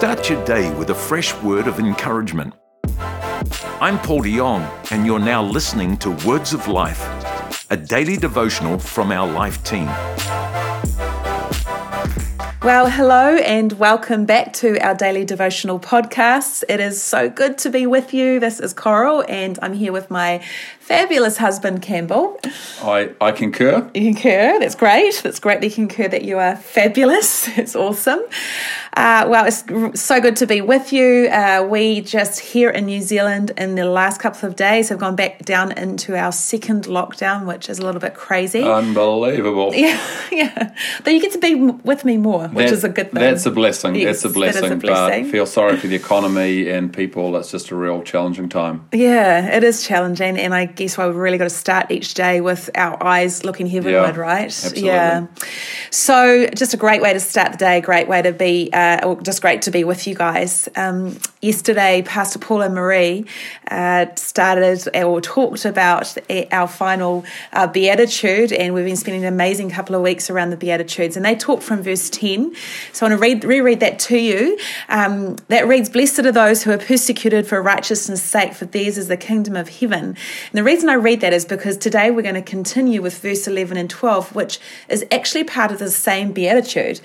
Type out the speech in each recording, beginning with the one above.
Start your day with a fresh word of encouragement. I'm Paul de Jong, and you're now listening to Words of Life, a daily devotional from our life team. Well, hello and welcome back to our daily devotional podcast. It is so good to be with you. This is Coral, and I'm here with my fabulous husband, Campbell. I, I concur. You concur. That's great. That's great. You concur that you are fabulous. It's awesome. Uh, well, it's so good to be with you. Uh, we just here in New Zealand in the last couple of days have gone back down into our second lockdown, which is a little bit crazy. Unbelievable. Yeah, yeah. But you get to be with me more, which That- is a good thing. That's a blessing. Yes, that's a blessing. is a blessing. But feel sorry for the economy and people. That's just a real challenging time. Yeah, it is challenging, and I guess why we've really got to start each day with our eyes looking heavenward, Yeah, right? absolutely. Yeah. So, just a great way to start the day. Great way to be. Uh, or just great to be with you guys. Um, yesterday, Pastor Paul and Maree uh, started or talked about our final uh, beatitude, and we've been spending an amazing couple of weeks around the beatitudes. And they talked from verse ten. So, I want to read reread that to you. Um, that reads, "Blessed are those who are persecuted for righteousness' sake, for theirs is the kingdom of heaven." And the reason I read that is because today we're going to continue with verse eleven and twelve, which is actually part of the same beatitude.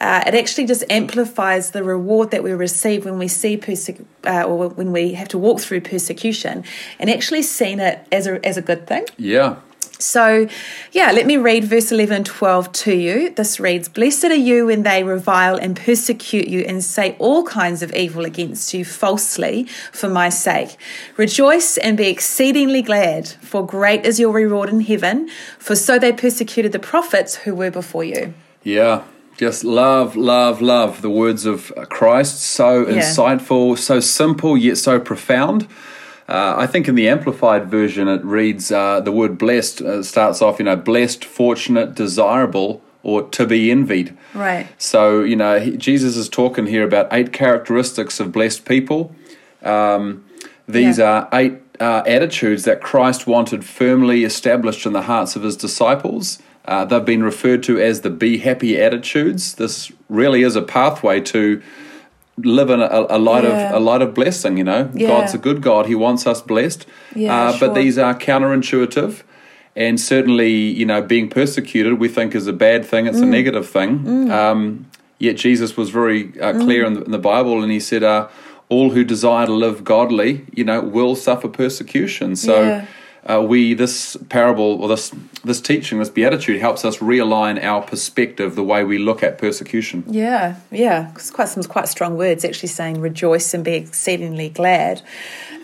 Uh, it actually just amplifies the reward that we receive when we see perse- uh, or when we have to walk through persecution, and actually seeing it as a as a good thing. Yeah. So, yeah, let me read verse 11 and 12 to you. This reads Blessed are you when they revile and persecute you and say all kinds of evil against you falsely for my sake. Rejoice and be exceedingly glad, for great is your reward in heaven, for so they persecuted the prophets who were before you. Yeah. Just love, love, love the words of Christ. So Yeah. insightful, so simple, yet so profound. Uh, I think in the Amplified version, it reads uh, the word blessed uh, starts off, you know, blessed, fortunate, desirable, or to be envied. Right. So, you know, he, Jesus is talking here about eight characteristics of blessed people. Um, these Yeah. are eight uh, attitudes that Christ wanted firmly established in the hearts of his disciples. Uh, they've been referred to as the be happy attitudes. This really is a pathway to live in a, a light Yeah. of a light of blessing. You know, Yeah. God's a good God; He wants us blessed. Yeah, uh, sure. But these are counterintuitive, and certainly, you know, being persecuted we think is a bad thing. Mm. It's a negative thing. Um, yet Jesus was very uh, Mm. clear in, the, in the Bible, and He said, uh, "All who desire to live godly, you know, will suffer persecution." So. Uh, we this parable or this this teaching this beatitude helps us realign our perspective the way we look at persecution Yeah, yeah, it's quite some quite strong words. Actually, saying rejoice and be exceedingly glad.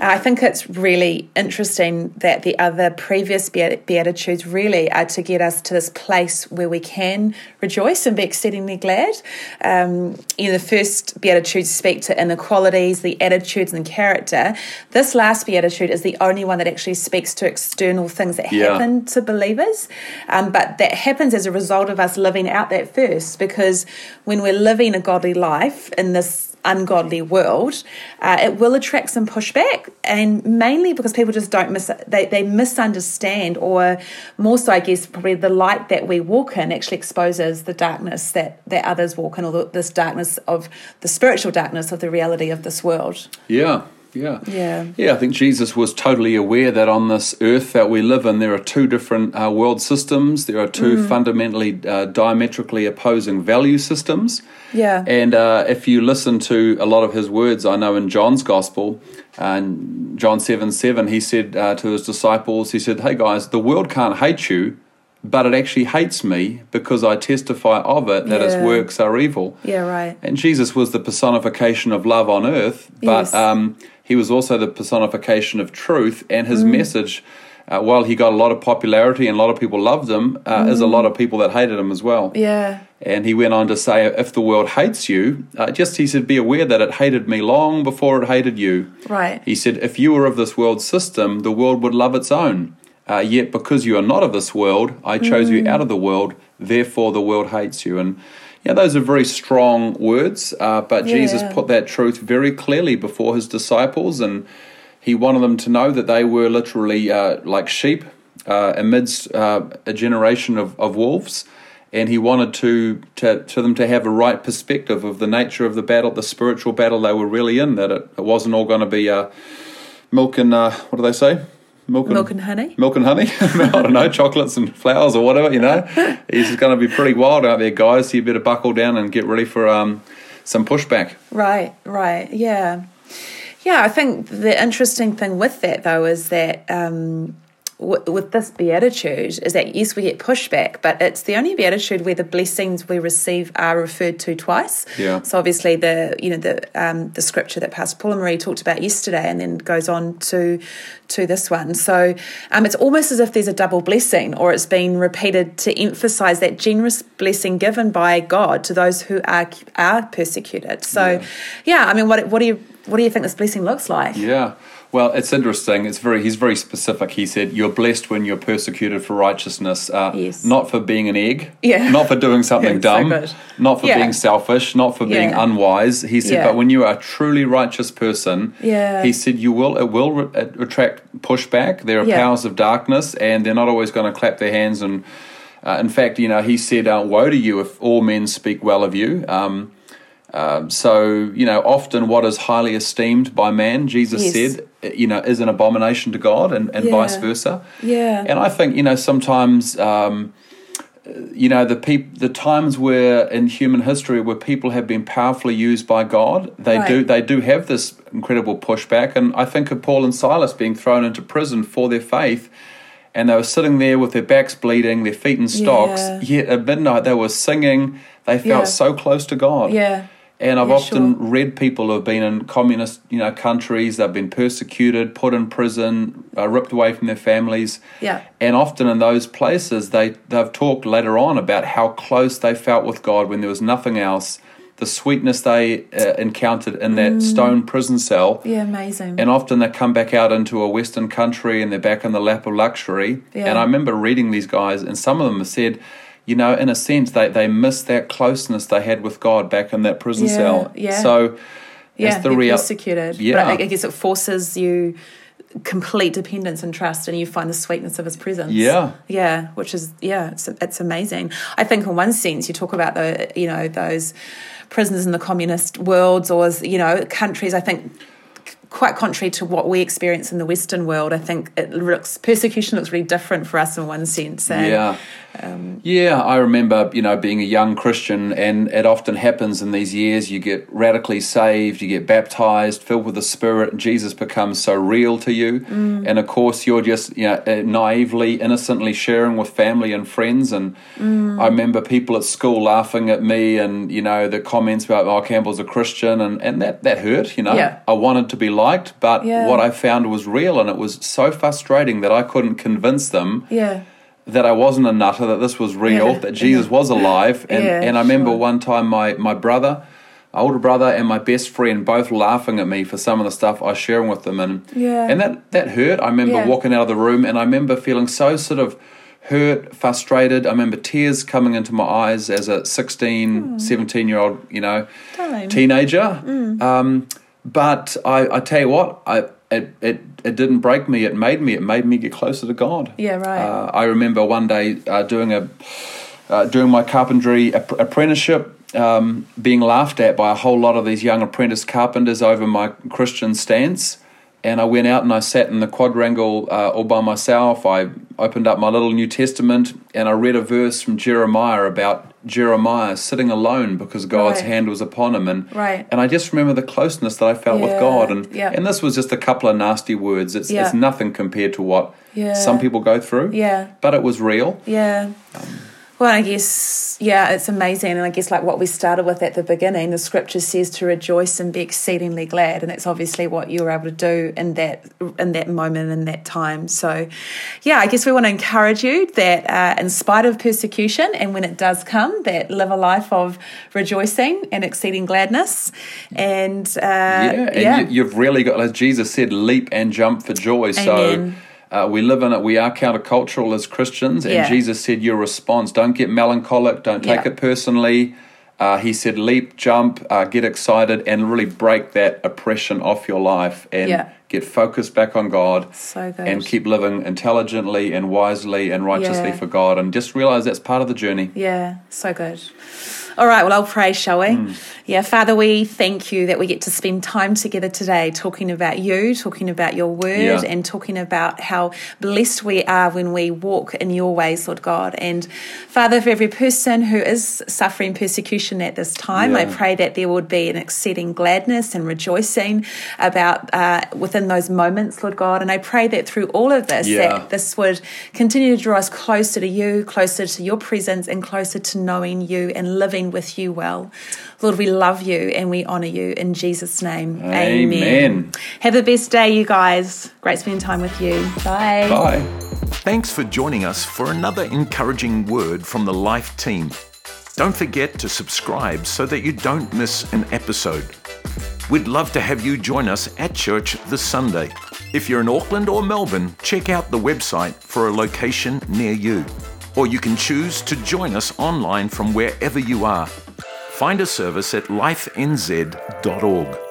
I think it's really interesting that the other previous beatitudes really are to get us to this place where we can rejoice and be exceedingly glad. Um, you know, the first beatitudes speak to inequalities, the attitudes, and character. This last beatitude is the only one that actually speaks to external things that Yeah. happen to believers, um, but that happens as a result of us living out that first. Because when we're living a godly life in this ungodly world, uh, it will attract some pushback, and mainly because people just don't miss they they misunderstand, or more so, I guess, probably the light that we walk in actually exposes the darkness that that others walk in, or the, this darkness of the spiritual darkness of the reality of this world. Yeah, yeah, Yeah. yeah. I think Jesus was totally aware that on this earth that we live in, there are two different uh, world systems. There are 2 fundamentally uh, diametrically opposing value systems. Yeah. And uh, if you listen to a lot of his words, I know in John's Gospel, and John seven seven, he said uh, to his disciples, he said, "Hey guys, the world can't hate you." But it actually hates me because I testify of it that its works are evil. Yeah, right. And Jesus was the personification of love on earth, but Yes. um, he was also the personification of truth. And his Mm. message, uh, while he got a lot of popularity and a lot of people loved him, uh, is a lot of people that hated him as well. Mm. Yeah. And he went on to say, if the world hates you, uh, just he said, be aware that it hated me long before it hated you. Right. He said, if you were of this world system, the world would love its own. Uh, yet because you are not of this world, I chose you out of the world, therefore the world hates you. And yeah, those are very strong words, uh, but Jesus put that truth very clearly before his disciples, and he wanted them to know that they were literally uh, like sheep uh, amidst uh, a generation of, of wolves. and he wanted to, to to them to have a right perspective of the nature of the battle, the spiritual battle they were really in. That it, it wasn't all going to be uh, milk and uh, what do they say? Milk and, Milk and honey. milk and honey. I don't know, chocolates and flowers or whatever. You know, he's going to be pretty wild out there, guys. So you better buckle down and get ready for um, some pushback. Right, right, yeah, yeah. I think the interesting thing with that though is that um, w- with this beatitude is that yes, we get pushback, but it's the only beatitude where the blessings we receive are referred to twice. Yeah. So obviously the you know the um, the scripture that Pastor Paula Maree talked about yesterday, and then goes on to to this one. So um, it's almost as if there's a double blessing, or it's been repeated to emphasize that generous blessing given by God to those who are are persecuted. So yeah, I mean, what what do you what do you think this blessing looks like? Yeah. Well, it's interesting. It's very. He's very specific. He said, "You're blessed when you're persecuted for righteousness, uh, Yes. not for being an egg, Yeah. not for doing something Yeah, so dumb, good. not for Yeah. being selfish, not for being unwise." He said, Yeah. "But when you are a truly righteous person, Yeah. he said you will it will re- attract pushback. There are Yeah. powers of darkness, and they're not always going to clap their hands. And uh, in fact, you know, he said, uh, "Woe to you if all men speak well of you." Um, um, so, you know, often what is highly esteemed by man, Jesus Yes. said, you know, is an abomination to God and, and Yeah. vice versa. Yeah. And I think, you know, sometimes, um, you know, the peop- the times where in human history where people have been powerfully used by God, they Right. do they do have this incredible pushback. And I think of Paul and Silas being thrown into prison for their faith. And they were sitting there with their backs bleeding, their feet in stocks. Yeah. Yet at midnight they were singing. They felt Yeah. so close to God. Yeah. And I've Yeah, often sure. read people who have been in communist, you know, countries. They've been persecuted, put in prison, uh, ripped away from their families. Yeah. And often in those places, they they've talked later on about how close they felt with God when there was nothing else. The sweetness they uh, encountered in that Mm. stone prison cell. Yeah, amazing. And often they come back out into a Western country and they're back in the lap of luxury. Yeah. And I remember reading these guys, and some of them have said, you know, in a sense, they, they miss that closeness they had with God back in that prison Yeah, cell. yeah. So yeah, the real. persecuted. Yeah. But I guess it forces you complete dependence and trust and you find the sweetness of his presence. Yeah. Yeah, which is yeah, it's it's amazing. I think in one sense you talk about the you know, those prisoners in the communist worlds or you know, countries I think quite contrary to what we experience in the Western world, I think it looks persecution looks really different for us in one sense. And, Yeah. Um, yeah, I remember, you know, being a young Christian, and it often happens in these years. You get radically saved, you get baptized, filled with the Spirit, and Jesus becomes so real to you. Mm. And of course, you're just, you know, uh, naively, innocently sharing with family and friends. And mm. I remember people at school laughing at me, and, you know, the comments about, oh, Campbell's a Christian, and, and that, that hurt, you know. Yeah. I wanted to be liked, but Yeah. what I found was real, and it was so frustrating that I couldn't convince them Yeah. that I wasn't a nutter, that this was real, Yeah, that Jesus was alive. And, and I remember sure. one time my, my brother, older brother, and my best friend both laughing at me for some of the stuff I was sharing with them. And, Yeah. and that, that hurt. I remember Yeah. walking out of the room and I remember feeling so sort of hurt, frustrated. I remember tears coming into my eyes as a 16, 17 year old, you know, teenager. Mm. Um, but I, I tell you what, I, it, it, it didn't break me. It made me. It made me get closer to God. Yeah, right. Uh, I remember one day uh, doing a uh, doing my carpentry app- apprenticeship, um, being laughed at by a whole lot of these young apprentice carpenters over my Christian stance. And I went out and I sat in the quadrangle uh, all by myself. I opened up my little New Testament and I read a verse from Jeremiah about Jeremiah sitting alone because God's Right. hand was upon him. And Right. and I just remember the closeness that I felt with God. And yeah. and this was just a couple of nasty words. It's Yeah. it's nothing compared to what Yeah. some people go through. Yeah. But it was real. Yeah. Well, I guess, yeah, it's amazing. And I guess, like what we started with at the beginning, the scripture says to rejoice and be exceedingly glad. And that's obviously what you were able to do in that in that moment, in that time. So, yeah, I guess we want to encourage you that uh, in spite of persecution and when it does come, that live a life of rejoicing and exceeding gladness. And uh, yeah, and You, you've really got, as Jesus said, leap and jump for joy. Amen. So uh, we live in it. We are countercultural as Christians, and Yeah. Jesus said, "Your response: don't get melancholic, don't take Yeah. it personally." Uh, he said, leap, jump, uh, get excited, and really break that oppression off your life and Yeah. get focused back on God So good. and keep living intelligently and wisely and righteously for God. And just realize that's part of the journey. Yeah, so good. All right, well, I'll pray, shall we? Hmm. Yeah, Father, we thank you that we get to spend time together today talking about you, talking about your word, Yeah. and talking about how blessed we are when we walk in your ways, Lord God. And Father, for every person who is suffering persecution at this time, I pray that there would be an exceeding gladness and rejoicing about uh, within those moments, Lord God. And I pray that through all of this, Yeah. that this would continue to draw us closer to you, closer to your presence, and closer to knowing you and living with you well. Lord, we love you and we honor you in Jesus' name. Amen. Have the best day, you guys. Great spending time with you. Bye. Bye. Thanks for joining us for another encouraging word from the Life team. Don't forget to subscribe so that you don't miss an episode. We'd love to have you join us at church this Sunday. If you're in Auckland or Melbourne, check out the website for a location near you. Or you can choose to join us online from wherever you are. Find a service at lifenz.org.